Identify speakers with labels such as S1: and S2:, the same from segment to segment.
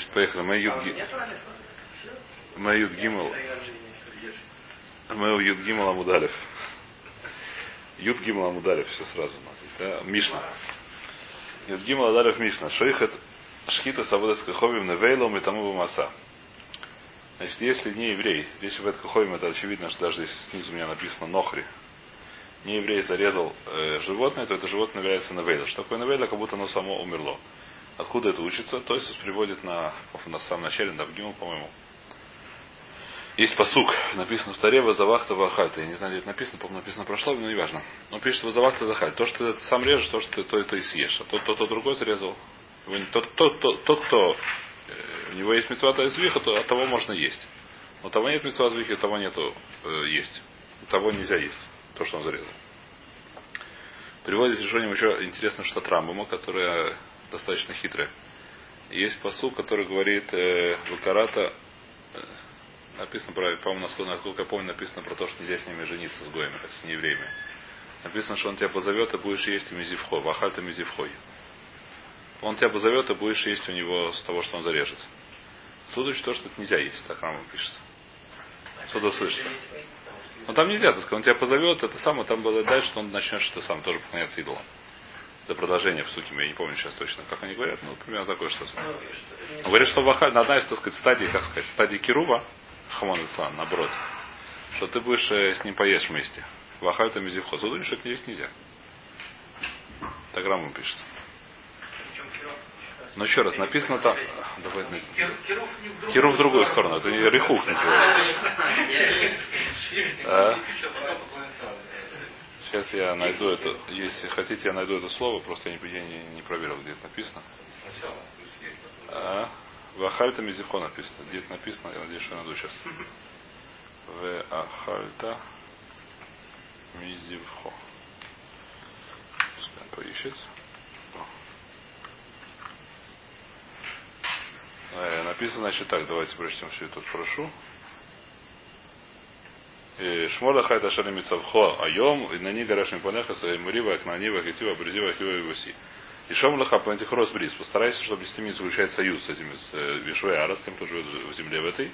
S1: Значит, поехали. Мы Юд, мы Юд Гимл. Мы Юд Гимл Амудалев. Юд Гимл Амудалев, все сразу у нас есть, да? Мишна. Юд Гимл Амудалев Мишна. Шейхет Шхита Савода Скаховим Невейлом и тому Маса. Значит, если не еврей, здесь в Эткаховим это очевидно, что даже здесь снизу у меня написано Нохри. Не еврей зарезал э, животное, то это животное является Невейла. Что такое Невейла, как будто оно само умерло. Откуда это учится? То есть приводит на, на самом начале, на Бгиму, по-моему. Есть посук, написано в Таре Вазавахта Вахальта. Я не знаю, где это написано, по-моему, написано прошло, но неважно. Он пишет Вазавахта Захаль. То, что ты сам режешь, то, что ты то, это и съешь. А тот, кто, кто другой зарезал. Тот, тот, тот, тот кто э, у него есть мецвата из виха, то от того можно есть. Но того нет мецвата из виха, того нету э, есть. Того нельзя есть. То, что он зарезал. Приводит решением еще интересно, что Трамбума, которая достаточно хитрая. Есть посыл, который говорит э, Вакарата, э, написано про, по-моему, насколько, насколько я помню, написано про то, что нельзя с ними жениться, с гоями, с неевреями. Написано, что он тебя позовет, и будешь есть мизивхой, вахальта мизивхой. Он тебя позовет, и будешь есть у него с того, что он зарежет. Отсюда то, что это нельзя есть, так Рама пишет. Отсюда слышится. Но там нельзя, так сказать, он тебя позовет, это самое, там было дальше, что он начнет что-то сам тоже поклоняться идолам до продолжения в сути, я не помню сейчас точно, как они говорят, ну, примерно такое что-то. Ну, говорят, что вахаль, на одна из, так сказать, стадий, как сказать, стадии Кирува, Хамон Ислам, наоборот, что ты будешь э, с ним поешь вместе. Вахаль там мизивхо. Судунь, что это есть нельзя. Так Раму пишет. Но еще раз, написано там... Давай, Киру в другую сторону. Это не Рихух называется. Сейчас я найду это. Если хотите, я найду это слово, просто я не, я не, не проверил, где это написано. А, Вахальта Мизихо написано. Где это написано? Я надеюсь, что я найду сейчас. В Ахальта Мизивхо. Пускай поищет. Э, написано, значит, так, давайте прочтем все это, прошу. Шмола хайта шали мицавхо айом, и на ней гараш мипанеха мурива, акнанива, хитива, брезива, хива и васи. И шом лаха пантихрос бриз. Постарайся, чтобы с ними заключать союз с этими, с Вишвей Арас, тем, кто живет в земле в этой.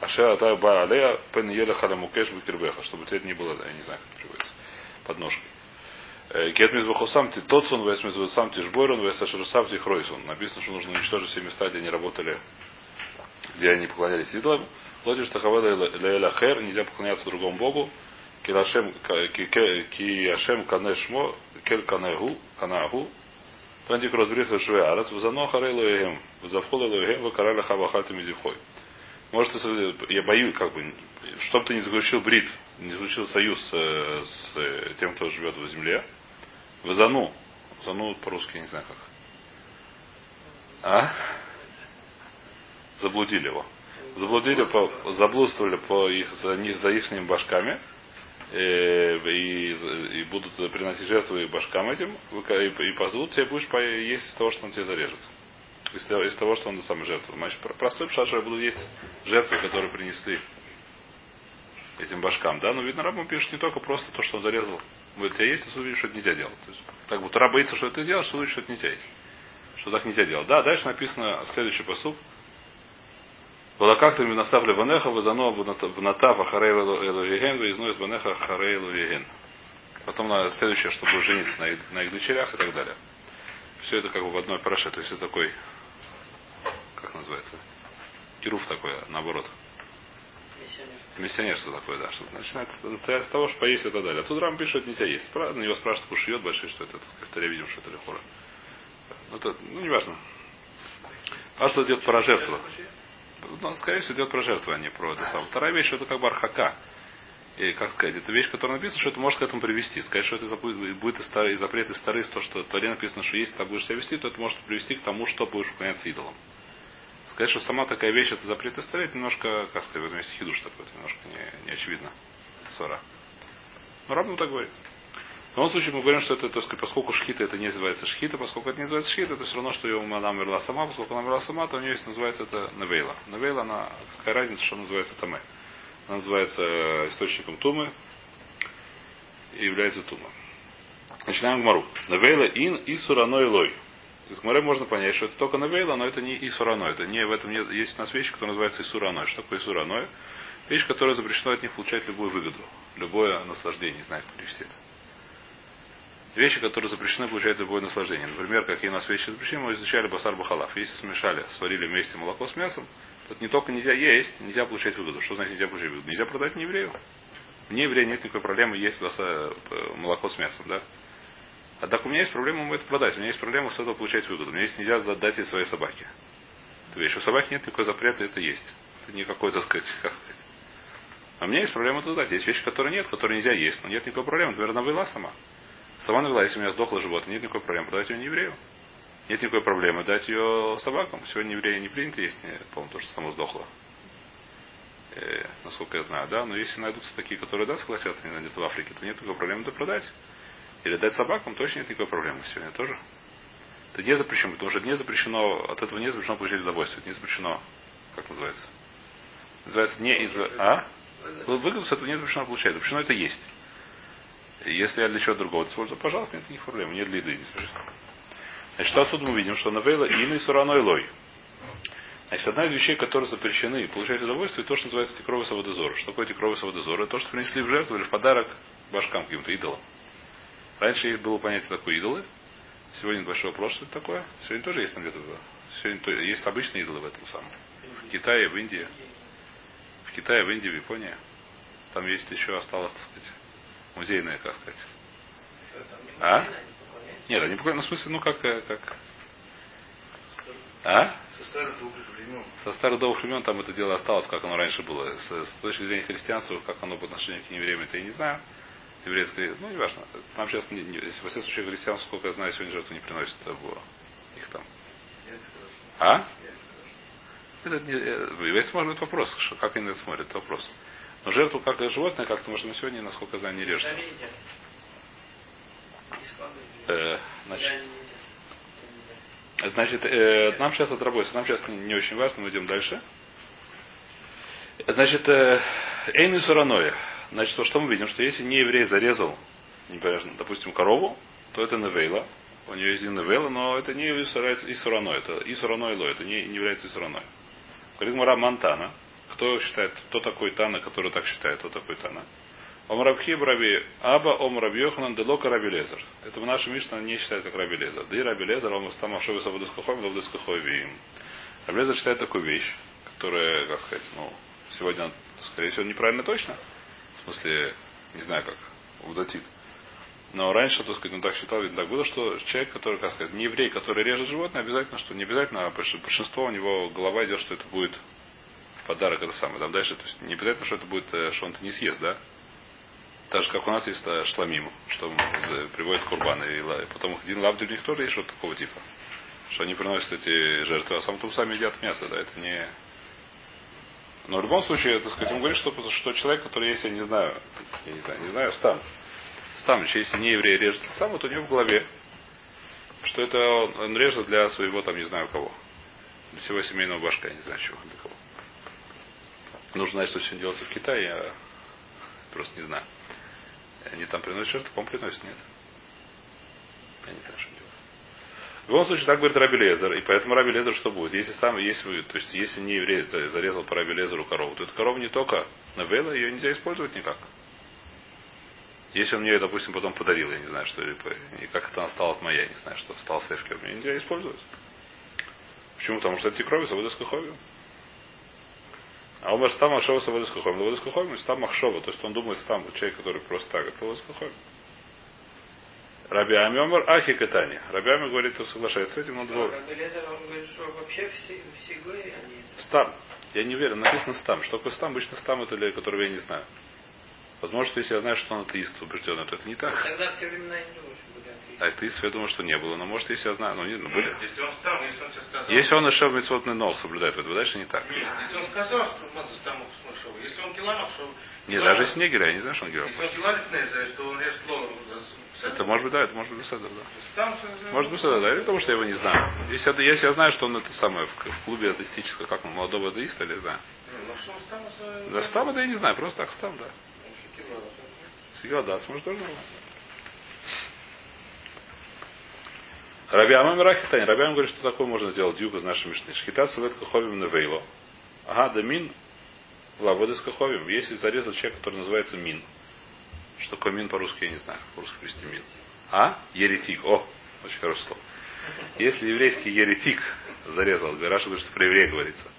S1: Аша ата ба алея пен ела халамукеш бекербеха, чтобы это не было, я не знаю, как переводится, подножкой. Кет мизбаху сам ты тот сон, вес мизбаху сам ты жбойрон, вес ашерусав ты хройсон. Написано, что нужно уничтожить все места, где они работали, где они поклонялись идолам. Лодиш Тахаведа Леэлахер, нельзя поклоняться другому Богу. Килашем Киашем Канешмо, Кель Канагу. Пантик разбриха Шве Арас, Вазано Харелу Эгем, Вазавхол Эгем, Вакараля Хавахатым Изихой. Может, я боюсь, как бы, чтобы ты не заключил брит, не заключил союз с, с тем, кто живет в земле. Вазану. Зану по-русски не знаю как. А? Заблудили его заблудили, по, заблудствовали по их, за, них, за их башками э, и, и будут приносить жертвы башкам этим, и, и позовут, тебе будешь есть из того, что он тебе зарежет. Из, из того, что он сам жертву. Значит, простой пшат, что я буду есть жертвы, которые принесли этим башкам. Да? Но видно, рабам пишет не только просто то, что он зарезал. Будет тебя есть, а увидишь, что это нельзя делать. То есть, так вот, раб боится, что это сделать, что увидишь, что это нельзя есть. Что так нельзя делать. Да, дальше написано следующий посуд. Как-то наставлю ванеха, вазано в натав ахарей элуиген, выездной из ванеха ахарей элуиген. Потом на следующее, чтобы жениться на их, на их дочерях и так далее. Все это как бы в одной параше. То есть это такой, как называется, кируф такой, наоборот. Миссионерство такое, да. Что начинается с того, что поесть и так далее. А тут Рам пишет, нельзя есть. Правда, на него спрашивают, кушает большие, что это, как-то я видел, что это лихора. Ну, это, ну, неважно. А что идет про жертву? Ну, скорее всего, идет про жертву, не про это самое. Вторая вещь, это как бы архака. И, как сказать, это вещь, которая написана, что это может к этому привести. Сказать, что это будет и, старый, запрет из старый, то, что в Торе написано, что если ты будешь себя вести, то это может привести к тому, что будешь поклоняться идолам. Сказать, что сама такая вещь, это запрет из старый, это немножко, как сказать, в этом есть хидуш такой, это немножко не, не очевидно. Свара. Но Рабну так говорит. В любом случае мы говорим, что это, так поскольку шхита это не называется шхита, посколько это не называется шхита, это все равно, что ее она умерла сама, поскольку она умерла сама, то у нее есть, называется это навейла. Навейла, она, какая разница, что называется таме. Она называется э, источником тумы и является тума. Начинаем гмару. Навейла ин и сураной лой. Из Гмары можно понять, что это только Навейла, но это не Исурано. Это не в этом нет. Есть у нас вещь, которая называется Исурано. Что такое Исурано? Вещь, которая запрещена от них получать любую выгоду, любое наслаждение, как перевести это. Вещи, которые запрещены, получать любое наслаждение. Например, какие у нас вещи запрещены, мы изучали басар бахалав. Если смешали, сварили вместе молоко с мясом, то не только нельзя есть, нельзя получать выгоду. Что значит нельзя получать выгоду? Нельзя продать не еврею. Не еврею нет никакой проблемы есть э, молоко с мясом, да? А так у меня есть проблема ему это продать. У меня есть проблема с этого получать выгоду. У меня есть нельзя задать ей своей собаке. То есть у собаки нет никакой запрета, это есть. Это не какой, так сказать, как сказать. А у меня есть проблема это дать. Есть вещи, которые нет, которые нельзя есть. Но нет никакой проблемы. Например, она вела сама. Сама навела, если у меня сдохло животное, нет никакой проблемы. Продать ее не еврею. Нет никакой проблемы дать ее собакам. Сегодня евреи не принято есть, по-моему, то, что само сдохло. Э, насколько я знаю, да. Но если найдутся такие, которые, да, согласятся, не найдут в Африке, то нет никакой проблемы это продать. Или дать собакам, точно нет никакой проблемы. Сегодня тоже. Это не запрещено, потому что не запрещено, от этого не запрещено получать удовольствие. Это не запрещено, как называется? Называется не из... А? Выгоду с этого не запрещено получать. Запрещено это есть. Если я для чего другого использую, пожалуйста, нет никаких проблем. Нет для еды не запрещено. Значит, отсюда мы видим, что навейла ины сураной лой. Значит, одна из вещей, которые запрещены получать удовольствие, то, что называется тикровый саводозор. Что такое тикровый саводозор? Это то, что принесли в жертву или в подарок башкам каким-то идолам. Раньше было понятие такое идолы. Сегодня большой вопрос, что это такое. Сегодня тоже есть там где-то. Сегодня есть обычные идолы в этом самом. В Китае, в Индии. В Китае, в Индии, в Японии. Там есть еще осталось, так сказать, музейное, как сказать. А? Нет, они поклоняются, ну, в смысле, ну как, э, как. А?
S2: Со старых времен.
S1: Со старых добрых времен там это дело осталось, как оно раньше было. С, с точки зрения христианства, как оно по отношению к евреям, это я не знаю. Еврейское, ну, не важно. Там сейчас, не, не, если во всех случаях христианство, сколько я знаю, сегодня жертву не приносят в их там. А? Это не, э, это может быть вопрос, как они это смотрят, это вопрос. Но жертву как животное, как-то, может, мы сегодня, насколько я знаю, не режут. Э, значит, значит э, нам сейчас отработать, нам сейчас не, очень важно, мы идем дальше. Значит, э, Эйн Сураноя. Значит, то, что мы видим, что если не еврей зарезал, допустим, корову, то это невейла. У нее есть невейла, но это не Исураной, это Исураной ло, это не, не является Исураной. Говорит Мара Мантана. Кто считает, кто такой Тана, который так считает, кто такой Тана? Омрабхи Браби Аба Ом Раби Йоханан Делока Раби Лезер. Это в нашем Мишне не считает как Раби Лезер. Да и Раби Лезер, он там Ашовы Сабудыскахой, Лавдыскахой Виим. Раби Лезер считает такую вещь, которая, как сказать, ну, сегодня, скорее всего, неправильно точно. В смысле, не знаю как, удатит. Но раньше, так сказать, он так считал, видно, так было, что человек, который, как сказать, не еврей, который режет животное, обязательно, что не обязательно, а большинство у него голова идет, что это будет подарок это самое. Там дальше, то есть не обязательно, что это будет, э, что он это не съест, да? Так же, как у нас есть э, шламим, что приводит курбаны. И потом один лавдиль у них тоже есть что-то такого типа. Что они приносят эти жертвы, а сам тут сами едят мясо, да, это не... Но в любом случае, так сказать, он говорит, что, что человек, который, если я не знаю, я не знаю, не знаю, стам, стам, если не еврей режет сам, вот у него в голове, что это он режет для своего, там, не знаю кого. Для всего семейного башка, я не знаю чего, для кого. Нужно знать, что сегодня делается в Китае, я просто не знаю. Они там приносят жертву, по-моему, приносят, нет. Я не знаю, что делать. В любом случае, так говорит Раби Лезер, и поэтому Раби Лезер что будет? Если сам, если, то есть, если не еврей зарезал по Раби Лезеру корову, то эта корова не только навела, ее нельзя использовать никак. Если он мне, допустим, потом подарил, я не знаю, что, и как это она стала моя, я не знаю, что стал сейфкер, мне нельзя использовать. Почему? Потому что эти крови с хобби. А он стам махшова с водоскохом. Но водоскохом стам махшова. То есть он думает стам, человек, который просто так, это водоскохом. Раби Амиомар Ахи Катани. Раби Ами говорит, что соглашается с этим, но двор. Стам. Я не уверен, написано стам. Что такое стам? Обычно стам это для которого я не знаю. Возможно, что если я знаю, что он атеист убежденный, то это не так.
S2: Тогда в те времена не думаешь,
S1: а атеистов я думаю, что не было. Но может, если я знаю, ну, не, ну были.
S2: Если он стам, если он тебе сказал.
S1: Если он Ишев Митцвотный Ног соблюдает, это дальше не так.
S2: Нет, если он сказал, что у нас стамов смышел. Если он киланов, что.
S1: Нет, даже если не геля, я не знаю, что он геля.
S2: Если он киланов не что он режет лону.
S1: Это может быть, да, это может быть Беседер, да. Может быть, да, или потому что я его не знаю. Если, если я знаю, что он это самое в, в клубе атеистического, как он, молодого атеиста, или знаю. Да, стама, да я не знаю, просто так стам, да. Сигал, да, может тоже было. Рабиамам Рахитань. Рабиам говорит, что такое можно сделать дюк из нашей мишны. Шхита сувет каховим невейло. Ага, да мин лаводы с каховим. Если зарезал человек, который называется мин. Что такое мин по-русски, я не знаю. По-русски перевести мин. А? Еретик. О, очень хорошее слово. Если еврейский еретик зарезал, Раша говорит, что про еврея говорится.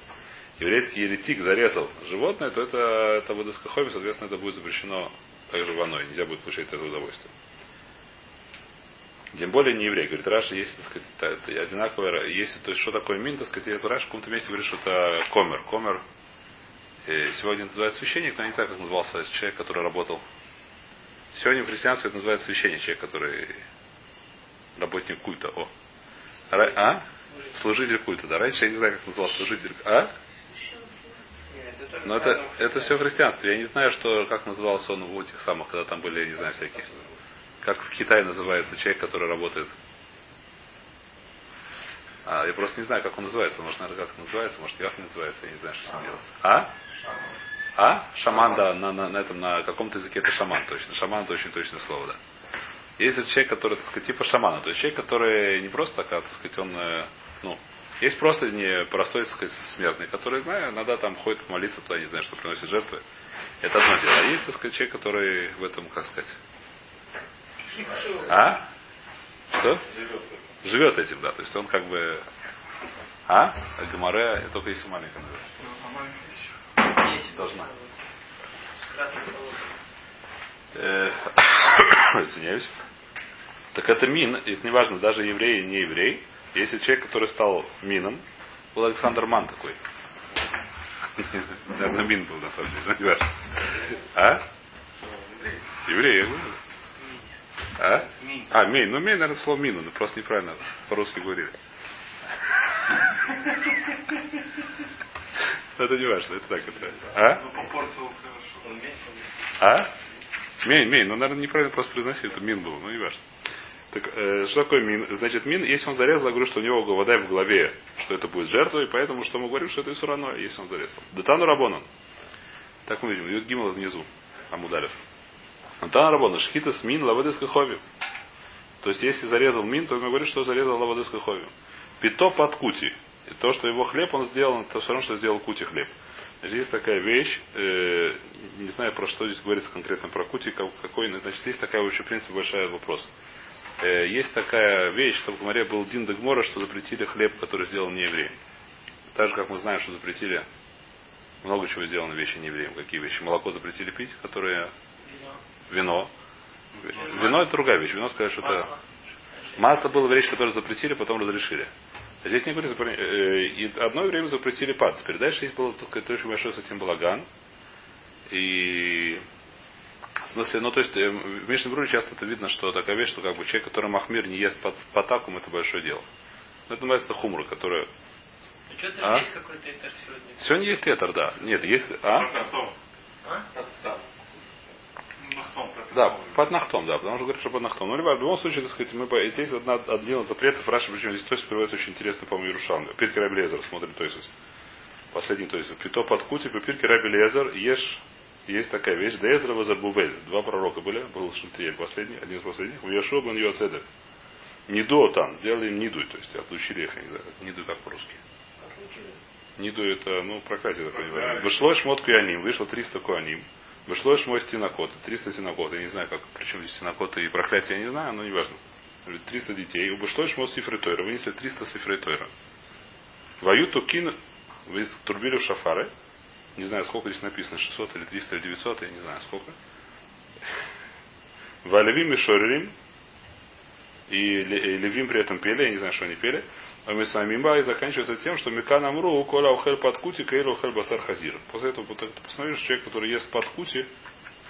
S1: Еврейский еретик зарезал животное, то это, это водоскохоми, соответственно, это будет запрещено также в оной. Нельзя будет получать это удовольствие. Тем более не еврей. Говорит, Раши, если, так сказать, одинаковое, если, то есть, что такое מין, так сказать, это Раши в каком-то месте говорит, что это כומר. כומר э, сегодня называют священник, но я не знаю, как назывался человек, который работал. Сегодня в христианстве это называется священник, человек, который работник культа. О. А? Служитель культа, да. Раньше я не знаю, как назывался служитель. А? Но это, это все в христианстве. Я не знаю, что, как назывался он в этих самых, когда там были, я не знаю, всякие как в Китае называется человек, который работает. А, я просто не знаю, как он называется. Может, наверное, как называется, может, как называется, я не знаю, что с ним делать. А? А? Шаман, да, на, на, на этом, на каком-то языке это шаман точно. Шаман это очень точное слово, да. Есть человек, который, так сказать, типа шамана. То есть человек, который не просто такая, так сказать, он, э, ну, есть просто не простой, так сказать, смертный, который, знаю, иногда там ходит молиться, то я не знаю, что приносит жертвы. Это одно дело. А есть, так сказать, человек, который в этом, как сказать, а? Что? Живет этим, да. То есть он как бы... А? а Гамаре только если маленькая
S2: Есть.
S1: Должна. Э, извиняюсь. Так это мин, это не важно, даже еврей и не еврей. Если человек, который стал мином, был Александр Ман такой. Наверное, мин был, на самом деле, не важно. А? Еврей. А? А, мей. Ну, мей, наверное, слово мину, но просто неправильно по-русски говорили. Это не важно, это так, это. А?
S2: Ну.
S1: А? Мей, мей, ну, наверное, неправильно просто произносили, это мин был, ну, не важно. Так, э, что такое мин? Значит, мин, если он зарезал, я говорю, что у него вода в голове, что это будет жертвой, поэтому что мы говорим, что это Исурано, если он зарезал. Детану Рабонан. Так мы видим, Юд Гимал внизу, Амударев. Антан Рабона, шхита с мин лавадыс кахови. То есть, если зарезал мин, то мы говорим, что зарезал лавадыс кахови. Пито под кути. И то, что его хлеб он сделал, это все равно, что сделал кути хлеб. Значит, есть такая вещь, э, не знаю, про что здесь говорится конкретно про кути, какой, значит, есть такая вообще, в принципе, большой вопрос. Э, есть такая вещь, что в Гумаре был Дин Дагмора, что запретили хлеб, который сделал не еврей. Так же, как мы знаем, что запретили много чего сделано вещи не евреям. Какие вещи? Молоко запретили пить, которые вино. Вино это другая вещь. Вино сказать, что это... Масло было вещь, которую запретили, потом разрешили. А здесь не говорится, э, и одно время запретили пад. Теперь дальше есть было, так сказать, очень большой с этим балаган. И в смысле, ну то есть, э, в Мишне Бруне часто это видно, что такая вещь, что как бы человек, который махмир не ест под, по такум, это большое дело. Но это называется хумра, которая...
S2: А есть сегодня?
S1: Сегодня есть этер, да. Нет, есть... А?
S2: А?
S1: Да, под нахтом, да, потому что говорят, что под нахтом. Но в любом случае, так сказать, мы по... здесь одна, один из запретов, Раша, причем здесь то есть приводит очень интересно, по-моему, Иерушалм. Пирки Раби Лезер смотрит, то есть последний, то есть Пито под кути, по Пирки Раби Лезер, ешь, есть такая вещь, Дезра Вазарбубель. Два пророка были, был Шультиель последний, один из последних, в Яшуа бен Йоцедек. Ниду там, сделали им ниду, то есть отлучили их, я не знаю, как ниду как по-русски. Ниду это, ну, проклятие такое. не Вышло шмот куяним, вышло 300 куаним. Вышло мой стенокот, 300 стенокот. Я не знаю, как, причем здесь стенокоты и проклятие, я не знаю, но не важно. 300 детей. Вышло шмот сифритойра. Вынесли 300 сифритойра. Ваюту кин турбили в шафары. Не знаю, сколько здесь написано, 600 или 300 или 900, я не знаю, сколько. Валевим и шорерим. И левим при этом пели, я не знаю, что они пели. А мы с вами и заканчивается тем, что Микан Амру, Коля Ухель под кути, Кейл Ухель Басар Хазир. После этого ты посмотришь, человек, который ест под кути,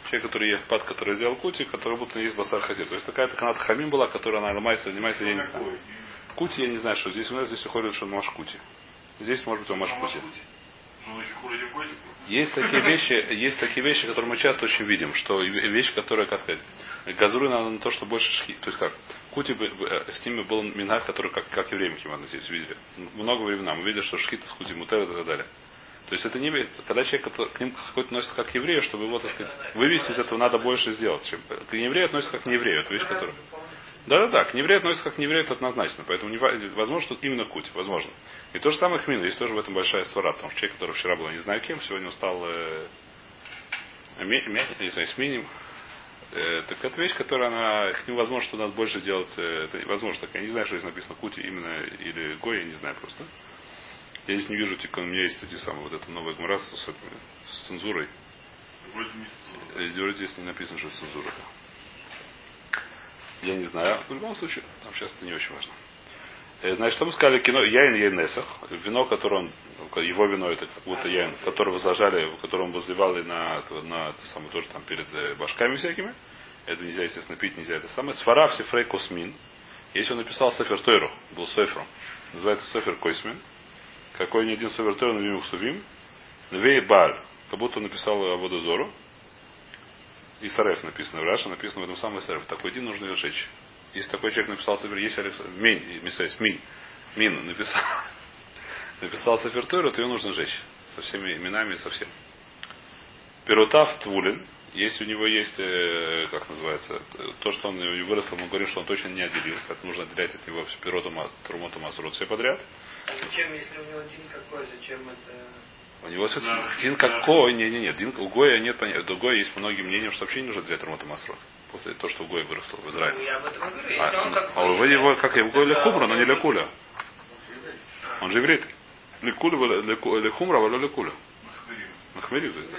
S1: человек, который ест под, который сделал кути, который будто есть Басар Хазир. То есть такая канат Хамим была, которая она занимается, занимается, я не знаю. Кути я не знаю, что здесь у нас здесь уходит, что он Машкути. Здесь может быть он Машкути. Есть такие вещи, есть такие вещи, которые мы часто очень видим, что вещи, которые, как сказать, газуруют на то, что больше шхи. То есть как? Кути с ними был минах, который как, как евреям к ним относились, видели. Много времена. Мы видели, что шхита с кути мутер и так далее. То есть это не когда человек к ним какой-то относится как к еврею, чтобы его, так сказать, вывести из этого надо больше сделать, чем к еврею относится как к не еврею. Это вещь, которая. Да-да-да, к нееврею относится как к нееврею, это однозначно. Поэтому не, возможно, что именно куть, возможно. И то же самое к мину. Есть тоже в этом большая свара, потому что человек, который вчера был не знаю кем, сегодня он стал э, не знаю, с миним. Э, так это вещь, которая она, к нему возможно, что надо больше делать, э, это возможно так. Я не знаю, что здесь написано кути именно или гой, я не знаю просто. Я здесь не вижу, типа, у меня есть эти самые, вот это новая гмара с, с, этими, с цензурой. Вроде здесь не написано, что цензура. Я не знаю. В любом случае, там сейчас это не очень важно. Э, значит, что мы сказали, кино Яин Яйнесах, вино, которое он, его вино, это как будто Яин, которое возложали, которое он возливали на, на это самое, тоже там перед э, башками всякими. Это нельзя, естественно, пить, нельзя это самое. Свара Всефрей Космин. Если он написал Сефер Тойру, был Сефером, называется Сефер Койсмин, какой ни один Сефер Тойру Навим Сувим, Навей Баль, как будто он написал Аводозору, и Сареф написано в Раше, написано в этом самом Сареф. Такой день нужно ее сжечь. Если такой человек написал Сафер, если Алекс... Мин, Мисайс, Мин, Мин написал, написал Сафер Тойру, то ее нужно сжечь. Со всеми именами, со всем. Перутав Твулин, если у него есть, э, как называется, то, что он выросло, мы говорим, что он точно не отделил, поэтому нужно отделять от него пироту, трумоту, масрут, все подряд.
S3: А зачем, если у него дин какой, зачем это...
S1: У него да, Дин какой? Не, не, не. Дин, у Гоя нет понятия. У Гоя есть многие мнения, что вообще не нужно для Трумота Масрот. После того, что у Гоя выросл в Израиле.
S3: Ну, я.
S1: А, он а вы его, как у Гоя Лехумра, но не Лекуля. Он же еврей. Лекуля, Лехумра, а Лекуля. Махмери, то есть.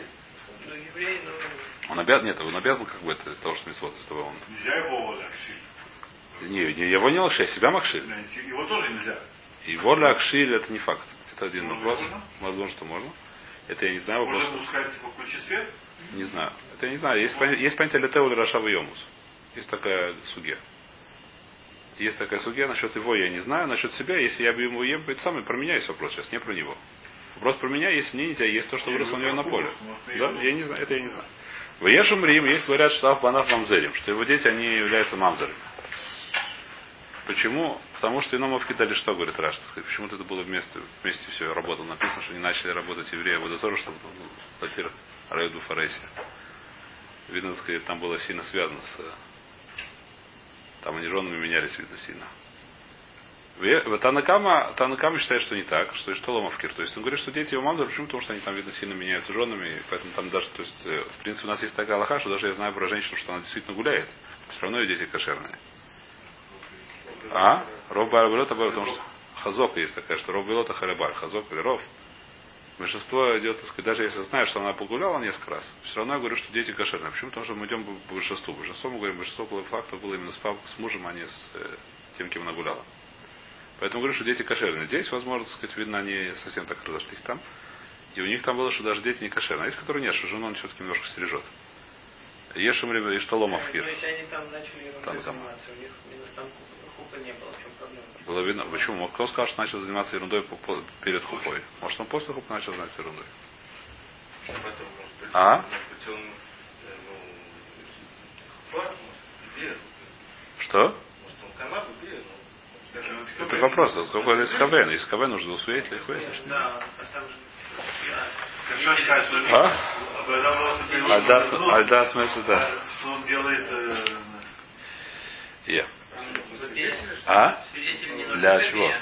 S3: Ну, еврей, ну...
S1: Он обязан, нет, он обязан как бы это из того, что мисвод, из того он.
S4: Нельзя его лакшиль.
S1: Не, не его не лакшиль, а себя макшиль.
S4: Его тоже нельзя.
S1: Его лакшиль это не факт. Это один вопрос. Возможно, что можно. Это я не знаю.
S4: Вопрос. Можно пускать типа включи свет?
S1: Не знаю. Это я не знаю. Есть, понятие, есть понятие летеу или рашава йомус. Есть такая суге. Есть такая суге, насчет его я не знаю, насчет себя, если я бы ему ем, это самый, про меня есть вопрос сейчас, не про него. Вопрос про меня, есть мне нельзя, есть то, что выросло у него на поле. Да, я не знаю, это я не знаю. В Ешум Рим есть говорят, что Афбанав Мамзерим, что его дети, они являются мамзерами. Почему? Потому что ином вкидали что, говорит Раш, почему-то это было вместе, вместе все работало. Написано, что они начали работать евреи Водозора, чтобы платир Райду Фареси. Видно, так сказать, там было сильно связано с... Там они женами менялись, видно, сильно. Танакама, Танакама считает, что не так, что и что Ломовкир. То есть он говорит, что дети его мамы, почему? Потому что они там, видно, сильно меняются женами, поэтому там даже, то есть, э, в принципе, у нас есть такая лоха, что даже я знаю про женщину, что она действительно гуляет. Все равно ее дети кошерные. А? Ров Барабелота, потому что Хазок есть такая, что Ров Белота Харабаль, Хазок или Ров. Большинство идет, так сказать, даже если знаю, что она погуляла несколько раз, все равно я говорю, что дети кошерные. Почему? Потому что мы идем по большинству. Большинство, мы говорим, большинство фактов было именно с, пап, с мужем, а не с э, тем, кем она гуляла. Поэтому говорю, что дети кошерные. Здесь, возможно, так сказать, видно, они совсем так разошлись там. И у них там было, что даже дети не кошерные. А есть, которые нет, что жену он все-таки немножко стережет. Ешем и Шталомов
S3: Хир. Если они там начали там, там. заниматься, у них минус там хупа не было, в чем проблема?
S1: Было видно. Почему? Кто сказал, что начал заниматься ерундой перед хупой? Может, он после хупы начал заниматься ерундой? А? Что? Это вопрос, а сколько из КВН? Из КВН нужно усвоить или хуять?
S3: Да,
S1: а? Альдас, Альдас Месуда.
S4: Суд делает...
S1: Я. А? Для чего?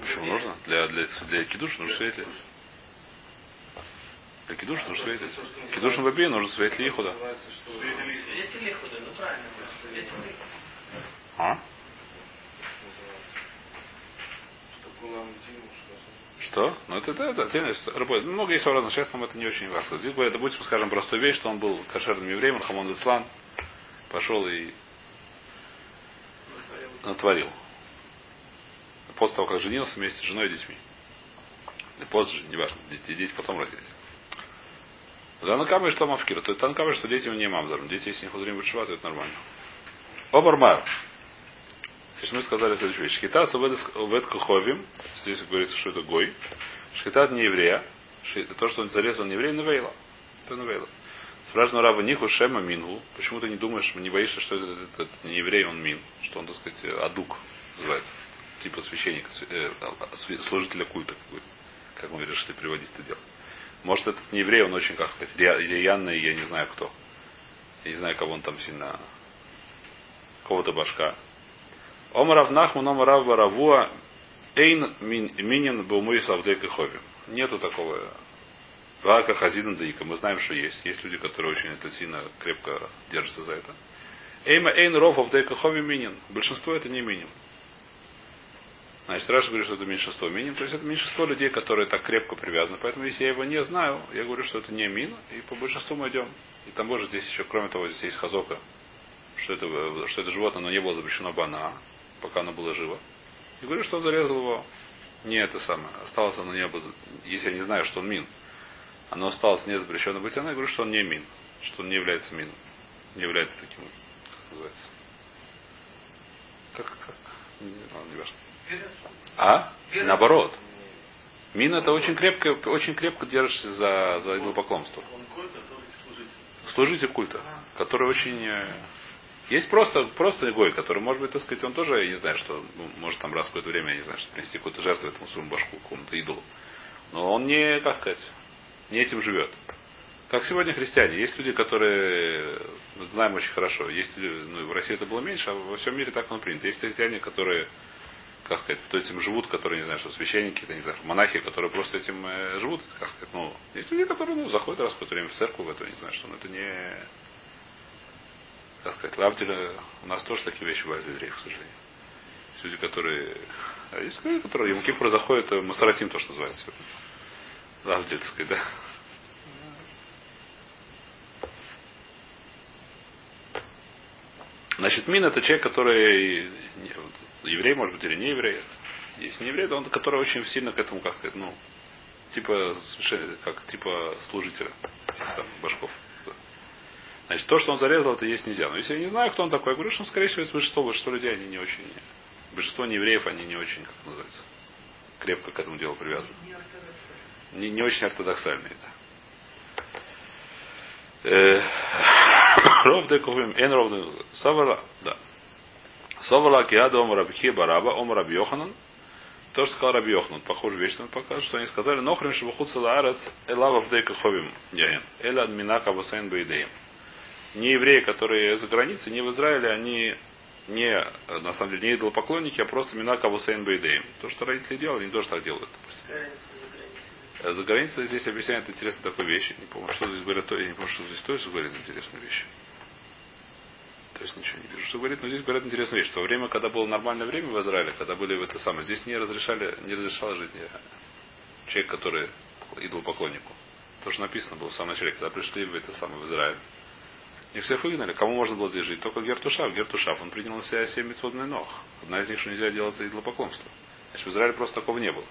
S1: Почему нужно? Для, для, для кидуш нужно свидетель. Для кидуш нужно свидетель. Кидуш на бабе нужно свидетель Ихуда.
S3: Свидетель Ихуда, ну правильно.
S1: А? Что? Ну это да, да, отдельность работает. Много есть разных, сейчас нам это не очень важно. Здесь это будет, скажем, простой вещь, что он был кошерным евреем, Хамон Ислан, пошел и натворил. После того, как женился вместе с женой и детьми. И позже, неважно, дети, дети потом родились. Танакама и что мавкира. То есть Танакама, что дети не мамзаром. Дети, если не хузрим то это нормально. Обармар. Значит, мы сказали следующую вещь. Шхита совет куховим. Здесь говорится, что это гой. Шхита не еврея. То, что он зарезал не еврей, навейла. Это навейла. Спрашиваю Рава Ниху Шема Мингу. Почему ты не думаешь, не боишься, что это, это, это не еврей, он мин? Что он, так сказать, адук называется. Типа священника, э, служителя культа. Как мы решили приводить это дело. Может, этот не еврей, он очень, как сказать, рьяный, я не знаю кто. Я не знаю, кого он там сильно... Кого-то башка. Омарав Нахман, Омарав Варавуа, Эйн мин- Минин Бумуи Савдек и Хови. Нету такого Вака Хазина Даика. Мы знаем, что есть. Есть люди, которые очень это сильно крепко держатся за это. Эйма Эйн Ров Авдека Хови Минин. Большинство это не Минин. Значит, Раша говорит, что это меньшинство миним. То есть это меньшинство людей, которые так крепко привязаны. Поэтому если я его не знаю, я говорю, что это не мин, и по большинству мы идем. И там может здесь еще, кроме того, здесь есть хазока, что это, что это животное, но не было запрещено бана, пока оно было живо. И говорю, что он зарезал его. Не это самое. Осталось оно не было, если я не знаю, что он мин. Оно осталось не запрещено быть, оно, я говорю, что он не мин. Что он не является мином. Не является таким, как называется. Как, как? Не, ладно, не важно. А? Наоборот. Мин это очень крепко, очень крепко держишься за, за идолопоклонство.
S4: Служитель.
S1: Служитель культа, который очень... Есть просто, просто гой, который, может быть, так сказать, он тоже, я не знаю, что, ну, может там раз в какое-то время, я не знаю, что принести какую-то жертву этому своему башку, какому-то идолу. Но он не, как сказать, не этим живет. Как сегодня христиане. Есть люди, которые, знаем очень хорошо, есть ну, в России это было меньше, а во всем мире так оно принято. Есть христиане, которые, как сказать, кто этим живут, которые, не знаю, что священники, это, не знаю, монахи, которые просто этим э, живут, как сказать, ну, есть люди, которые, ну, заходят раз в какое-то время в церковь, в это, не знаю, что, но это не, как сказать, лавделя, у нас тоже такие вещи бывают у евреев, к сожалению. Люди, которые, а есть люди, которые, Йом Кипур заходят, э, Масаратим, то, что называется. Лавдель, так сказать, да. Значит, мин это человек, который еврей, может быть, или не еврей. Если не еврей, то он, который очень сильно к этому, как сказать, ну, типа, как типа служителя, типа башков. Значит, то, что он зарезал, это есть нельзя. Но если я не знаю, кто он такой, я говорю, что он, скорее всего, есть большинство, большинство людей, они не очень, большинство неевреев, они не очень, как называется, крепко к этому делу привязаны. Не, не очень ортодоксальные, да. Э, Ров дековим, эн ров Савара, да. Савара киада ом рабхи бараба, ом раб Йоханан. То, что сказал Раби Йоханан, похоже, нам покажет, что они сказали, нохрим шабахут салаарец, элава в дейкаховим яин, эла админака васайн бейдеем. Не евреи, которые за границей, не в Израиле, они не, на самом деле, не идолопоклонники, а просто минака васайн бейдеем. То, что родители делали, они тоже так делают.
S3: за границей.
S1: Здесь объясняет интересно такую вещь. Не помню, что здесь говорят, то- я не помню, что здесь тоже говорит интересную вещь. То есть ничего не вижу, что говорит, но здесь говорят интересную вещь, что во время, когда было нормальное время в Израиле, когда были в это самое, здесь не разрешали, не разрешало жить э, человек, который идолопоклоннику. То, что написано было в самом начале, когда пришли в это самое в Израиль. Их всех выгнали. Кому можно было здесь жить? Только Гертушав. Гертушав, он принял на себя семь митцвотный ног. Одна из них, что нельзя делать за идолопоклонство. Значит, в Израиле просто такого не было.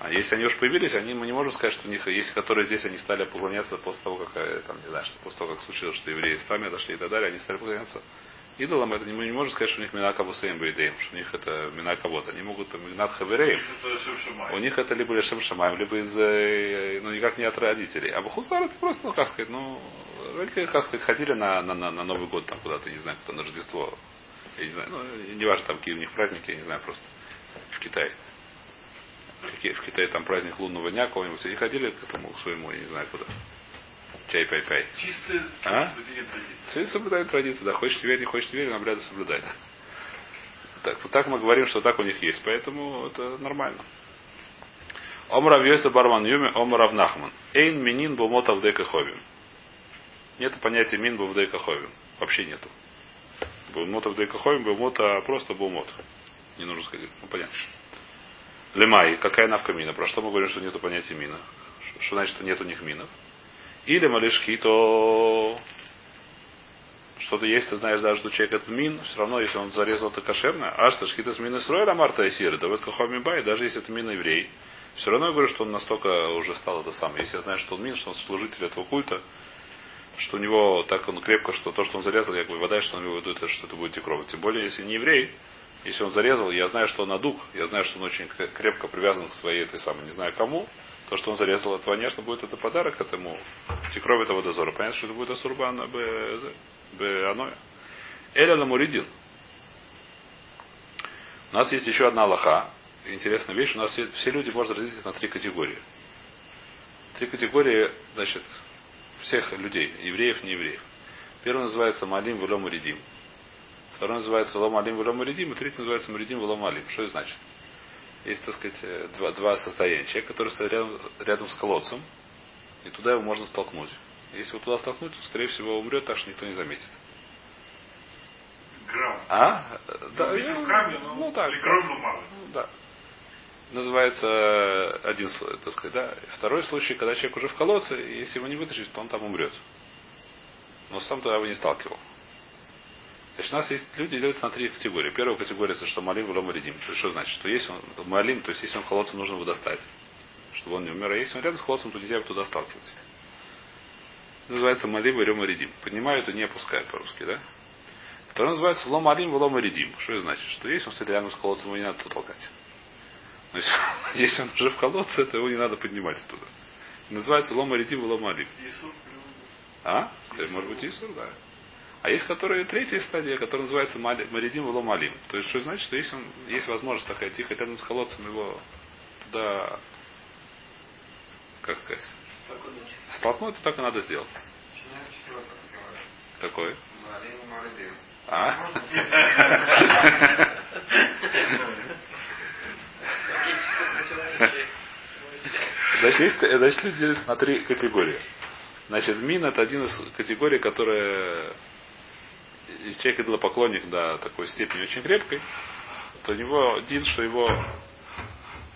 S1: А если они уж появились, они, мы не можем сказать, что у них есть, которые здесь они стали поклоняться после того, как, э, там, не знаю, что после того, как случилось, что евреи с нами отошли и так далее, они стали поклоняться идолам. Это не- мы не можем сказать, что у них мина кавусеем бейдеем, что у них это мина кого-то. Они могут там минат хавереем. У них это либо לשם שמיים, либо из, э, ну, никак не от родителей. А בחוץ לארץ это просто, ну, как сказать, ну, родители, как сказать, ходили на, на, на, на Новый год там куда-то, не знаю, куда, на Рождество. Я не знаю, ну, не важно, там какие у них праздники, я не знаю, просто в Китае. В Ки- В Китае там праздник лунного дня какого-нибудь, и ходили к этому, к своему, я не знаю куда. Чай-пай-пай.
S4: Чистое
S1: А?
S4: соблюдение традиции.
S1: Все соблюдают традиции, да. Хочешь верь, не хочешь верь, но обряды соблюдай. Да. Так, вот так мы говорим, что так у них есть, поэтому это нормально. Омрав Йоса Барман Юми, Омрав Нахман. Эйн минин бумот авдейка ховим. Нет понятия мин бувдейка ховим. Вообще нету. Бумот авдейка ховим, бумот, а просто бумот. Не нужно сказать. Ну, понятно. Лемай, какая навка мина? Про что мы говорим, что нету понятия мина? Что, что значит, что нет у них минов? Или малышки, то что-то есть, ты знаешь, даже что человек этот мин, все равно, если он зарезал, это кошерно. А что, шкита с мины строили, Марта и Сиры, да вот кахоми бай, даже если это мин еврей, все равно я говорю, что он настолько уже стал это самое. Если я знаю, что он мин, что он служитель этого культа, что у него так он крепко, что то, что он зарезал, я говорю, вода, что он его идут, что это будет кровь. Тем более, если не еврей, если он зарезал, я знаю, что он адук, я знаю, что он очень крепко привязан к своей этой самой, не знаю кому, то, что он зарезал, это, конечно, будет это подарок этому, эти кровь этого дозора. Понятно, что это будет асурбан б аноя. Эля ламуридин. У нас есть еще одна Аллаха. Интересная вещь. У нас все, люди можно разделить на три категории. Три категории, значит, всех людей, евреев, не евреев. Первый называется Малим Велем Уридим. Второй называется Лом Алим Велом Маридим, и третий называется Маридим Велом Алим. Что это значит? Есть, так сказать, э, два, два состояния. Человек, который стоит рядом, рядом с колодцем, и туда его можно столкнуть. Если его туда столкнуть, то, скорее всего, умрет, так что никто не заметит.
S4: Грамм.
S1: А? Да,
S4: Ну,
S1: я-
S4: руками, но
S1: ну так.
S4: микробу мало.
S1: Ну, да. Называется один слой, так сказать, да. Второй случай, когда человек уже в колодце, и если его не вытащить, то он там умрет. Но сам туда его не сталкивал. Значит, у нас есть люди делятся на три категории. Первая категория это что малим влом редим. Что значит? Что если он малим, то есть если он в колодце нужно его достать, чтобы он не умер. А если он рядом с колодцем, то нельзя его туда сталкивать. Называется малим рема редим. Поднимают и не опускают по-русски, да? Второй называется лом алим влом редим. Что это значит? Что если он стоит рядом с колодцем, его не надо туда толкать. Но если, если он уже в колодце, то его не надо поднимать оттуда. Называется лом редим влом алим. А? Скажи, может быть, Исур, да. А есть которые третья стадия, которая называется Маридим Вло Малим. То есть, что значит, что если он, есть возможность такая тихо рядом с колодцем его туда, как сказать, столкнуть, то так и надо сделать. Какой? А? Значит, есть, значит, люди делятся на три категории. Значит, мин это один из категорий, которая если человек идолопоклонник до такой степени очень крепкой, то у него дин, что его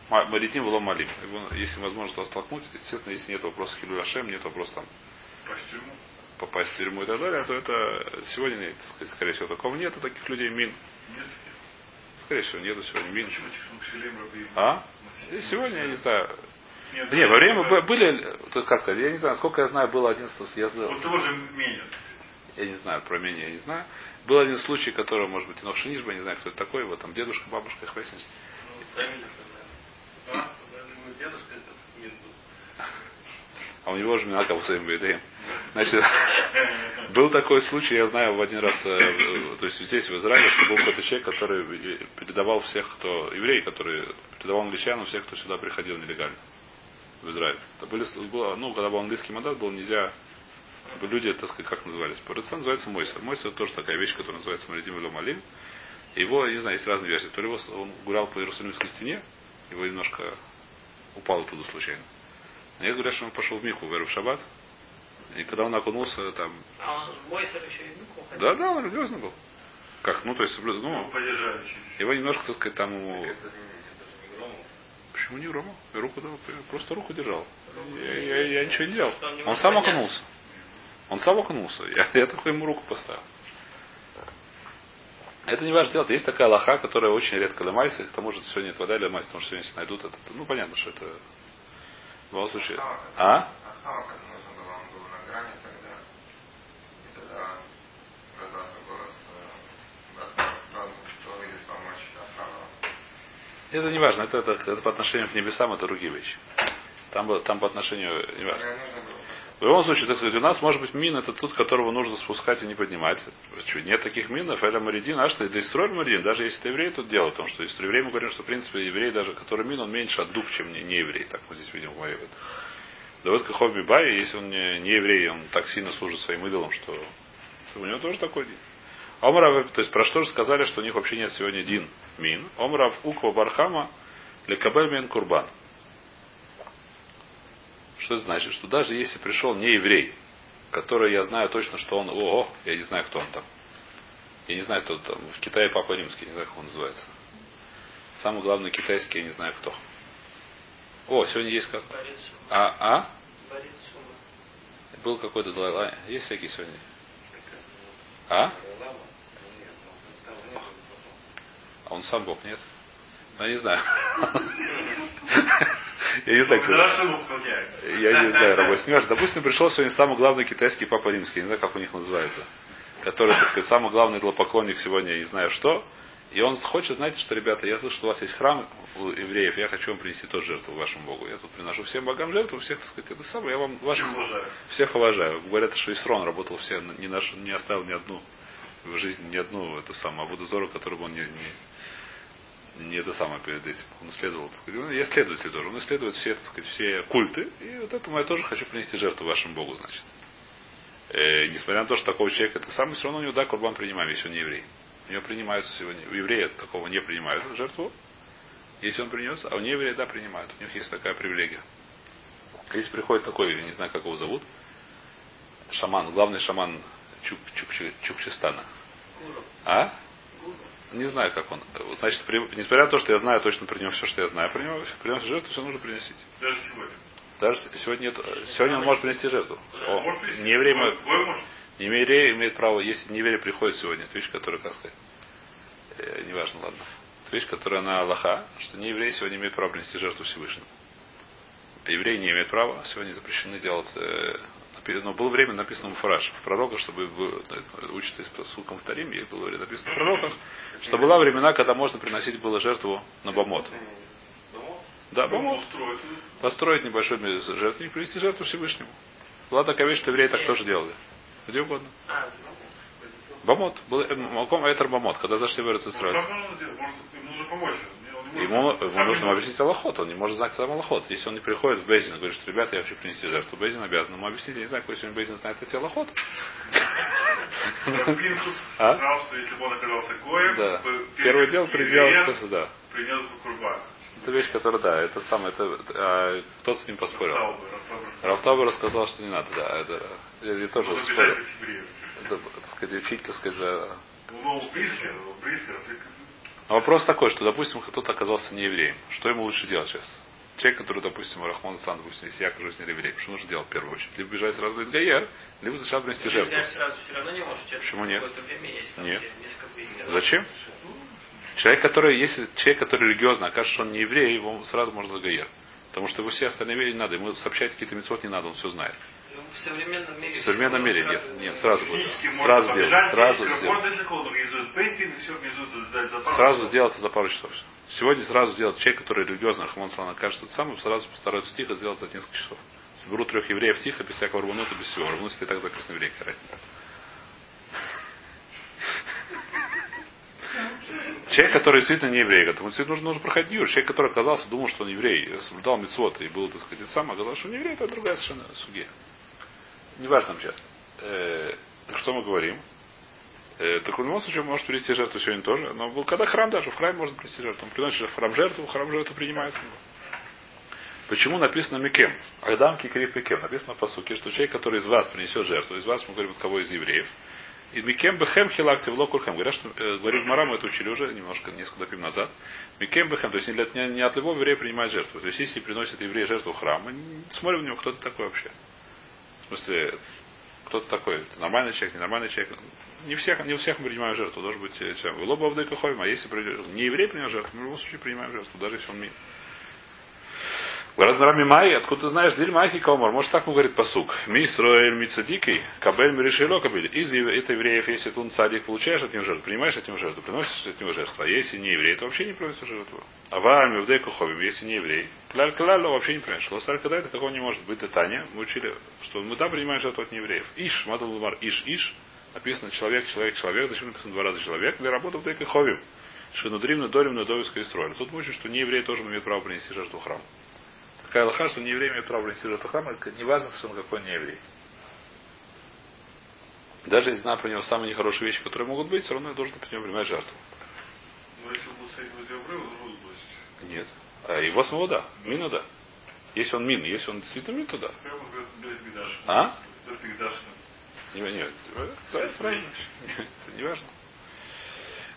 S1: ма- маритим влом малим. Его, если возможно туда столкнуть, естественно, если нет вопроса хилюашем, нет вопроса там попасть в тюрьму и так далее, то это сегодня, так сказать, скорее всего, такого нет, таких людей мин.
S4: Нет.
S1: Скорее всего, нету сегодня мин. А? Сегодня, я не знаю.
S4: Нет,
S1: Не, во время были, как-то, я не знаю, сколько я знаю, было один съезд,
S4: Вот того же Менин.
S1: Я не знаю, про меня я не знаю. Был один случай, который, может быть, Инох Шинишба, не знаю, кто это такой, его там дедушка, бабушка, их выяснить.
S2: Ну, наверное. А? Был.
S1: А у него же Минака Усейм Бейдеем. Значит, был такой случай, я знаю, в один раз, э, то есть здесь, в Израиле, что был какой-то человек, который передавал всех, кто, еврей, который передавал англичанам всех, кто сюда приходил нелегально в Израиль. Это были, ну, когда был английский мандат, было нельзя, люди, так сказать, как назывались? По РЦ называется Мойса. Мойса это тоже такая вещь, которая называется Маридим или Малим. Его, я не знаю, есть разные версии. То ли его, он гулял по Иерусалимской стене, его немножко упал оттуда случайно. А я говорю, что он пошел в Мику в в Шаббат. И когда он окунулся, там...
S3: А он Мойсер еще и Мику ходил?
S1: Да, да, он религиозно был. Как? Ну, то есть, ну,
S4: чуть-чуть.
S1: его немножко, так сказать, там. Почему не Рома? Руку дал, просто руку держал. Я, я- я ничего не делал.
S3: Он
S1: сам окунулся. Он сам окунулся. Я, я только ему руку поставил. Это не важно делать. Есть такая лоха, которая очень редко ломается. К тому же сегодня нет вода ломается, потому что сегодня если найдут это. то, Ну, понятно, что это в любом случае. А? Это не важно. Это, это, это по отношению к небесам, это другие вещи. Там, там по отношению... Не важно. В любом случае, так сказать, у нас может быть мин это тот, которого нужно спускать и не поднимать. Что, нет таких минов, Эля Маридин, а что, да строили Маридин, даже если это еврей, тут дело, потому что если еврей, мы говорим, что в принципе еврей, даже который мин, он меньше от дух, чем не, не еврей. Так мы здесь видим в моей вот. Да вот Кахов Бибай, если он не, не еврей, он так сильно служит своим идолам, что, у него тоже такой дин. Омрав, то есть про что же сказали, что у них вообще нет сегодня дин мин. Омрав Уква Бархама Лекабель Мен Курбан. Что это значит? Что даже если пришел не еврей, который я знаю точно, что он, о, о, я не знаю, кто он там. Я не знаю, кто там. В Китае Папа Римский, не знаю, как он называется. Самый главный китайский, я не знаю, кто. О, сегодня есть как. А, а? Был какой-то Далай Лама. Есть всякие сегодня. А?
S2: Ну, было.
S1: А он сам Бог, нет? Ну, я не знаю. Я не знаю, кто. Я не знаю, не важно. Допустим, пришел сегодня самый главный китайский папа римский, я не знаю, как у них называется, который, так сказать, самый главный идолопоклонник сегодня, я не знаю что. И он хочет, знаете, что, ребята, я слышу, что у вас есть храм у евреев, я хочу вам принести тоже жертву вашему Богу. Я тут приношу всем богам жертву, всех, так сказать, это самое, я вам вашим
S4: уважаю.
S1: всех уважаю. Говорят, что Исрон работал все, не, наш, не оставил ни одну в жизни, ни одну эту самую Абудазору, которую бы он не, не, не это самое перед этим. Он исследовал, так сказать. Ну, я следователь тоже. Он исследует все, так сказать, все культы. И вот этому я тоже хочу принести жертву вашему Богу, значит. Э, несмотря на то, что такого человека это самый, все равно у него да, курбан принимаем, если он не еврей. У него принимаются сегодня. У еврея такого не принимают жертву. Если он принес, а у нееврея, да, принимают. У них есть такая привилегия. Если приходит такой, я не знаю, как его зовут, шаман, главный шаман Чук, Чук, Чукчистана.
S3: Гуру.
S1: А? Не знаю, как он. Значит, при- несмотря на то, что я знаю точно про него все, что я знаю про него, принес жертву, все нужно приносить.
S4: Даже сегодня.
S1: Даже сегодня нет. Сегодня он может принести жертву. О,
S4: Может принести?
S1: не еврей, может- не еврей имеет право, если не еврей приходит сегодня, это вещь, которая, как сказать, э, неважно, ладно. Это вещь, которая на Аллаха, что не еврей сегодня имеет право принести жертву Всевышнему. Евреи не имеют права, сегодня запрещены делать э, но было время написано в фараж, в пророках, чтобы учиться по ссылкам в Тарим, и было написано в пророках, что была времена, когда можно приносить было жертву на бомот. Да, бомот. Построить небольшой жертвенник, привести жертву Всевышнему. Была такая вещь, что евреи так тоже делали. Где угодно.
S3: А, ну,
S1: Бомот. Был э, Малком Этер Бомот, когда зашли в
S4: Ну, ему нужно помочь.
S1: Ему, ему нужно объяснить Аллахот, он не может знать сам Аллахот. Если он не приходит в Бейзин и говорит, что ребята, я хочу принести жертву, Бейзин обязан ему объяснить, я не знаю, какой сегодня Бейзин знает эти Аллахот. А?
S4: знал, что если бы он оказался гоем,
S1: Да. Первое дело приделать все сюда.
S4: принес бы курбан.
S1: Это вещь, которая, да, это самое, это, а, кто-то с ним поспорил.
S4: Стал бы, рассказал
S1: что не надо, да, это, я, я тоже спорил. Это, так сказать, фиг, так сказать, за-
S4: Ну, близко, близко.
S1: Но вопрос такой, что, допустим, кто-то оказался не евреем. Что ему лучше делать сейчас? Человек, который, допустим, Рахман Сан, допустим, если я окажусь не евреем, что нужно делать в первую очередь? Либо бежать сразу в Гаер, либо сначала принести жертву.
S3: Сразу не может.
S1: Почему нет?
S3: Есть. там,
S1: Нет. Зачем? Человек, который, если человек, который религиозно окажется, что он не еврей, его сразу можно в Гаер. Потому что его все остальные евреи не надо, ему сообщать какие-то мецвод не надо, он все знает.
S3: В современном мире...
S1: В современном мире нет, нет, сразу будет. Сразу сделать, сразу сделать. Сразу
S4: часов.
S1: сделаться за пару часов. Сегодня сразу сделать человек, который религиозно, Рахман Салан окажется тот самый, сразу постараются тихо сделать за несколько часов. Соберу трех евреев тихо, без всякого рванута, без всего. Рвануть, если так записано еврей, какая разница. Человек, который действительно не еврей, ему действительно нужно, нужно проходить юр. Человек, который оказался, думал, что он еврей, соблюдал мецвод и был, так сказать, сам, оказалось, что он еврей, это другая совершенно суге. Неважно нам сейчас. Э, так что мы говорим? Э, так в любом случае может принести жертву сегодня тоже. Но был когда храм даже, в храме можно принести жертву. Он приносит в храм жертву, в храм жертву принимает. Почему написано Микем? Адам Кикрив Микем. Написано по сути, что человек, который из вас принесет жертву, из вас, мы говорим, от кого из евреев, и Микем Бехем Хилакти в Локурхем. Говорят, что, э, говорит Мара, мы это учили уже немножко, несколько допим назад. Микем Бехем, то есть не, не, не от любого еврея принимает жертву. То есть если приносит еврей жертву в храм, мы не смотрим на него, кто ты такой вообще. В смысле, кто-то такой, ты нормальный человек, ненормальный человек. Не, всех, не у всех мы принимаем жертву, должен быть э, чем. Лоба Авдейка Хойма, если придет- не еврей принес жертву, мы в любом случае принимаем жертву, даже если он. Говорят, Рами Май, откуда ты знаешь, Диль Майки Каумар, может так он говорит посук. Ми Сроэль Мицадикой, Кабель Миришило Кабель. Из это евреев, если ты цадик получаешь от него жертву, принимаешь от него жертву, приносишь от него жертву. А если не еврей, то вообще не приносишь жертву. А в Дейку Ховим, если не еврей, Кляль Кляль вообще не принимаешь. Лосар это такого не может быть. Таня, мы учили, что мы там принимаем жертву от неевреев. Иш, Мадал Лумар, Иш, Иш, написано человек, человек, человек, зачем написано два раза человек, для работы в Дейку Ховим. Шинудрим, Надорим, Надовиская строили. Тут мы учим, что не еврей тоже имеет право принести жертву в храм. Такая лоха, что не еврей имеет право принести жертву в храм, это не важно, что он какой не еврей. Даже если знаю про него самые нехорошие вещи, которые могут быть, все равно я должен при нем принимать жертву.
S4: Но если он будет стоять возле обрыва, бросить.
S1: Нет. А его самого да. Мину да. Если он мин, если он действительно мин, то да. А? Не, нет, правильно. Это не важно.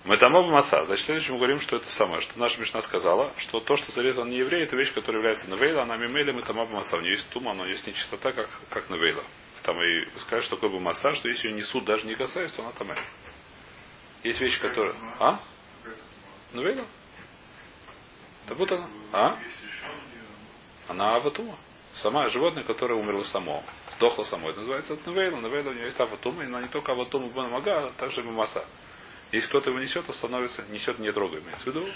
S1: Мы там оба маса. Значит, следующее мы говорим, что это самое, что наша Мишна сказала, что то, что зарезан не еврей, это вещь, которая является навейла, она мимейля, мы там оба маса. У нее есть тума, но есть нечистота, как, как навейла. Там и скажешь, что такое бы масса, что если ее несут, даже не касаясь, то она там. Есть вещи, которые... А? Навейла? Да будто она. А?
S4: Есть еще у нее.
S1: Она аватума. Сама животное, которое умерло само. Сдохло само. Это называется навейла. Навейла у нее есть аватума. И она не только аватума бонамага, а также маса. Если кто-то его несет, то становится, несет не трогай. Имеется в виду?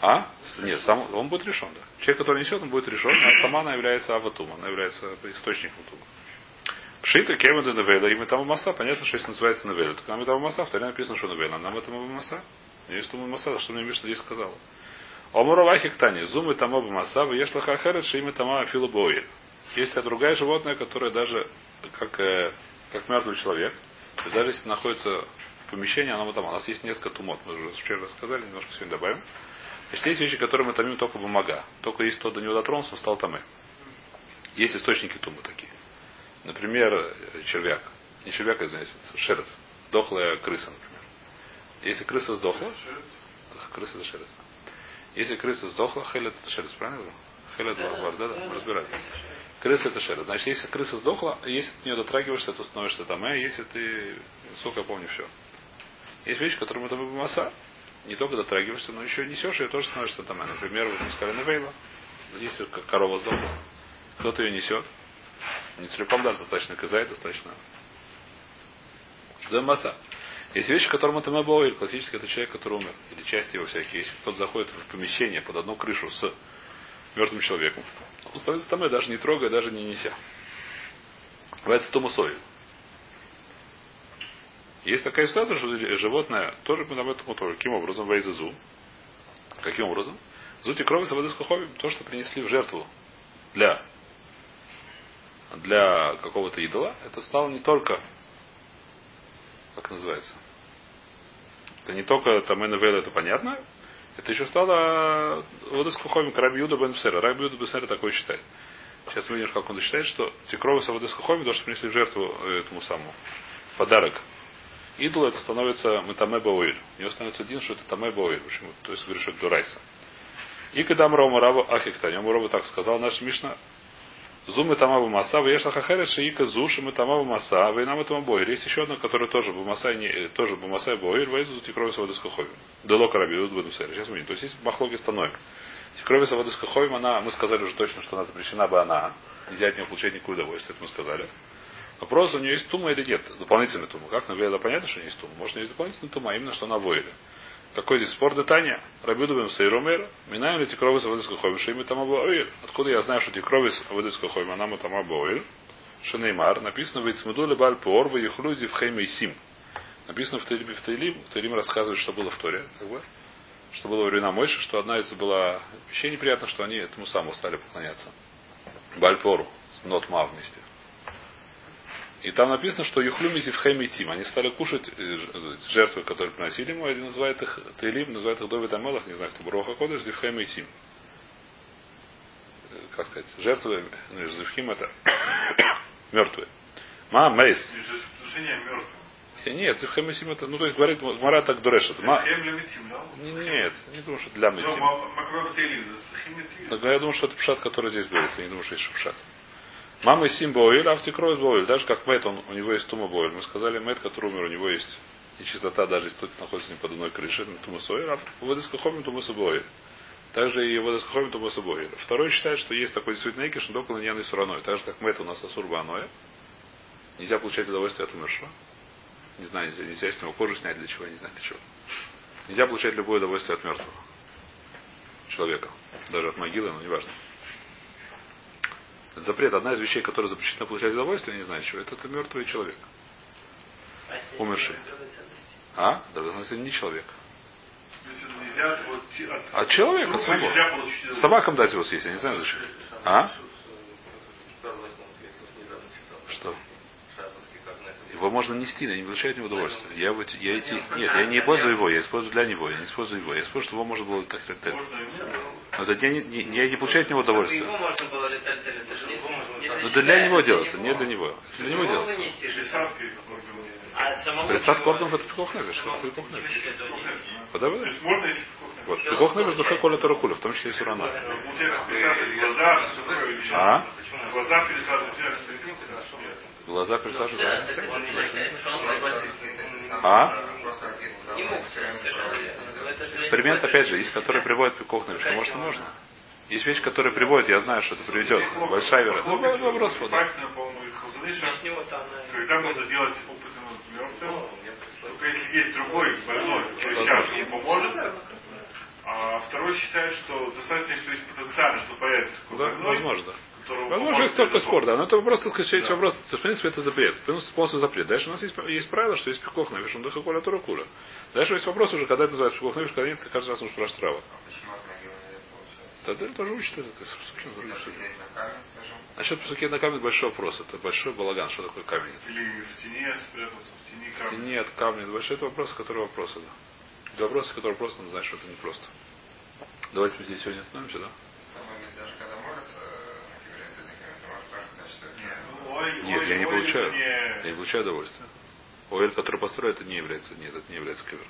S1: А? Нет, сам, он будет решен, да. Человек, который несет, он будет решен, а сама она является аватума, она является источником тума. Пшита, кевен навейла, и там маса, понятно, что если называется навейла, то там маса, вторая написано, что навейла, нам это маса. Есть тума маса, что мне Мишна здесь сказала. Омуравахи ктани, зумы там оба маса, ешь лахахерет, шиимы тама афилобои. Есть а другая животное, которое даже как, э, как мертвый человек, даже если находится помещение, оно там. У нас есть несколько тумот. Мы уже вчера рассказали, немножко сегодня добавим. Значит, есть вещи, которые мы томим только бумага. Только если кто до него дотронулся, он стал тамы. Есть источники тумы такие. Например, червяк. Не червяк, а, извиняюсь, шерец. Дохлая крыса, например. Если крыса сдохла, крыса это шерец. Если крыса сдохла, хелет это шерец, правильно? Хелет варвар, да, да, мы разбираем. Крыса это шерец. Значит, если крыса сдохла, если ты нее дотрагиваешься, то становишься там, а если ты, сколько я помню, все. Есть вещи, которые мы там маса, не только дотрагиваешься, но еще несешь, и тоже становишься там. Например, вот сказали на Вейла, если как корова сдохла, кто-то ее несет, не целиком даже достаточно казай, достаточно. Да масса. Есть вещи, которым это Мабоэль. Классически это человек, который умер. Или часть его всякие. Если кто-то заходит в помещение под одну крышу с мертвым человеком, он становится там, даже не трогая, даже не неся. Называется томусой. Есть такая ситуация, что животное тоже этом тоже. Каким образом? Вейзазу. Каким образом? Зути крови с водой то, что принесли в жертву для для какого-то идола, это стало не только, как называется, это не только там НВЛ, это понятно, это еще стало водоскуховим Раби Юда Бен Псера. Раби Юда Бен Псера такое считает. Сейчас мы видим, как он считает, что те крови с водоскуховим, то, что принесли в жертву этому самому подарок идолу, это становится Метаме Бауэль. У него становится один, что это Таме Бауэль. Почему? То есть это Дурайса. И когда Рома Раба Ахиктань, Рома так сказал наш Мишна, Зумы тамаву маса, веш лахахерет шиика зуши мы тамаву маса, вы нам этому боир. Есть еще одна, которая тоже бумаса, не, тоже бумаса боир, вейзу тикрови саводы скаховим. Дело караби, вот буду Сейчас мы То есть есть махлоги становим. Тикрови саводы скаховим, она, мы сказали уже точно, что она запрещена бы она. Нельзя от нее получать никакое удовольствие, это мы сказали. Вопрос, у нее есть тума или нет? Дополнительная тума. Как? Наверное, понятно, что у нее есть тума. Может, есть дополнительная тума, а именно, что она воили. Какой здесь спор детания? Рабидубим сейромер, минаем ли тикровис аводыска хойм, шейми там абоэль. Откуда я знаю, что тикровис аводыска хойм, она мы там абоэль. Шенеймар, написано в Ицмедуле Баль Пор, в Яхлюзи в Хейме Сим. Написано в Таилим, в Таилим, в Таилим рассказывает, что было в Торе, как бы, что было во времена Мойши, что одна из была вещей неприятно, что они этому самому стали поклоняться. Бальпору, с Нот Ма вместе. И там написано, что Юхлюми Зивхем и Тим. Они стали кушать э, жертвы, которые приносили ему. Один называет их Таилим, называет их Довид Амелах, не знаю, кто Броха Кодыш, Зивхем и Тим. Э, как сказать, жертвы, ну, Зивхим это мертвые. Ма Мейс. Нет, Зивхем и Тим это, ну то есть говорит, Мара так дурешит. Ма... Нет, не думаю, что для Митим. Я думаю, что это пшат, который здесь говорится. Я не думаю, что есть пшат. Мама Сим Бойль, автикроет Бойль. Даже как Мэт, он, у него есть Тума Бойль. Мы сказали, Мэт, который умер, у него есть нечистота, даже если кто-то находится не под одной крышей, Тума Сойер, а в Водоскохоме Тума Бойль. Также и в Водоскохоме Тума Бойль. Второй считает, что есть такой действительно экиш, но только на сураной. Так же, как Мэт у нас Аноя. Нельзя получать удовольствие от умершего. Не знаю, нельзя, нельзя с него кожу снять для чего, не знаю для чего. Нельзя получать любое удовольствие от мертвого человека. Даже от могилы, но неважно запрет, одна из вещей, которая запрещена получать удовольствие, не знаю чего, это, это мертвый человек. Умерший. А? Драгоценность не человек. А человек, а свобода. Собакам дать его съесть, я не знаю зачем. А? Что? Его можно нести, но не получает него удовольствие. Я, его, я эти, нет, я не использую его, я использую для него, я не использую его. Я использую, что его можно было так так. Но это не, не, не, не получает от него удовольствие. Но это для него делается, не для него. Для него делается. Присад кордон это пикох невиш. Что пикох невиш? Подавай. Вот. Пикох невиш душа коля таракуля, в том числе и сурана. А? Глаза присаживают. А? Эксперимент, опять же, есть, который приводит к кухне, что может, можно. Есть вещь, которая приводит, я знаю, что это приведет. Большая вероятность. Ну, вопрос
S4: подай. Когда можно делать опыты с мертвым, только если есть другой больной, который сейчас ему поможет, а второй считает, что достаточно, что есть потенциально, что появится такой
S1: да, больной, возможно. Возможно, есть только спор, да. Но это просто, сказать, да. вопрос, в принципе, это запрет. В принципе, запрет. Дальше у нас есть, есть правило, что есть пикох навиш, он дыхакуля Дальше есть вопрос уже, когда это называется пикох навиш, когда нет, каждый раз нужно спрашивать трава. Тогда тоже учат это. Ты,
S5: на
S1: Насчет псуки на камень большой вопрос. Это большой балаган. Что такое камень?
S4: Или в тени спрятаться, в тени
S1: В
S4: камня.
S1: тени от камня. Это большой это вопрос, который вопросы, да. Это вопросы, которые просто надо знать, что это непросто. Давайте мы здесь сегодня остановимся, да?
S5: они даже когда молятся, э, являются языками, ты можешь тоже сказать, что это
S4: Нет, ну,
S1: я не получаю. Я не получаю удовольствия. Оэль, который построил, это не является, нет, это не является кевер.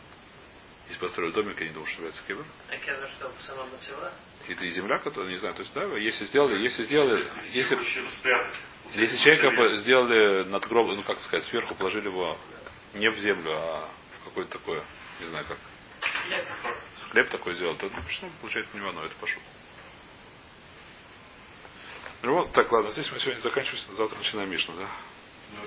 S1: Если построили домик, я не думаю, что является кевер.
S3: А кедр что, сама мацева?
S1: Это и земля, которая, не знаю, то есть, да, если сделали, если сделали, если, если человека сделали над гробом, ну, как сказать, сверху положили его не в землю, а в какое-то такое, не знаю как, склеп такой сделал, то это почему получается не оно, это пошел. Ну, так, ладно, здесь мы сегодня заканчиваем, завтра начинаем Мишну, да?
S4: Ну,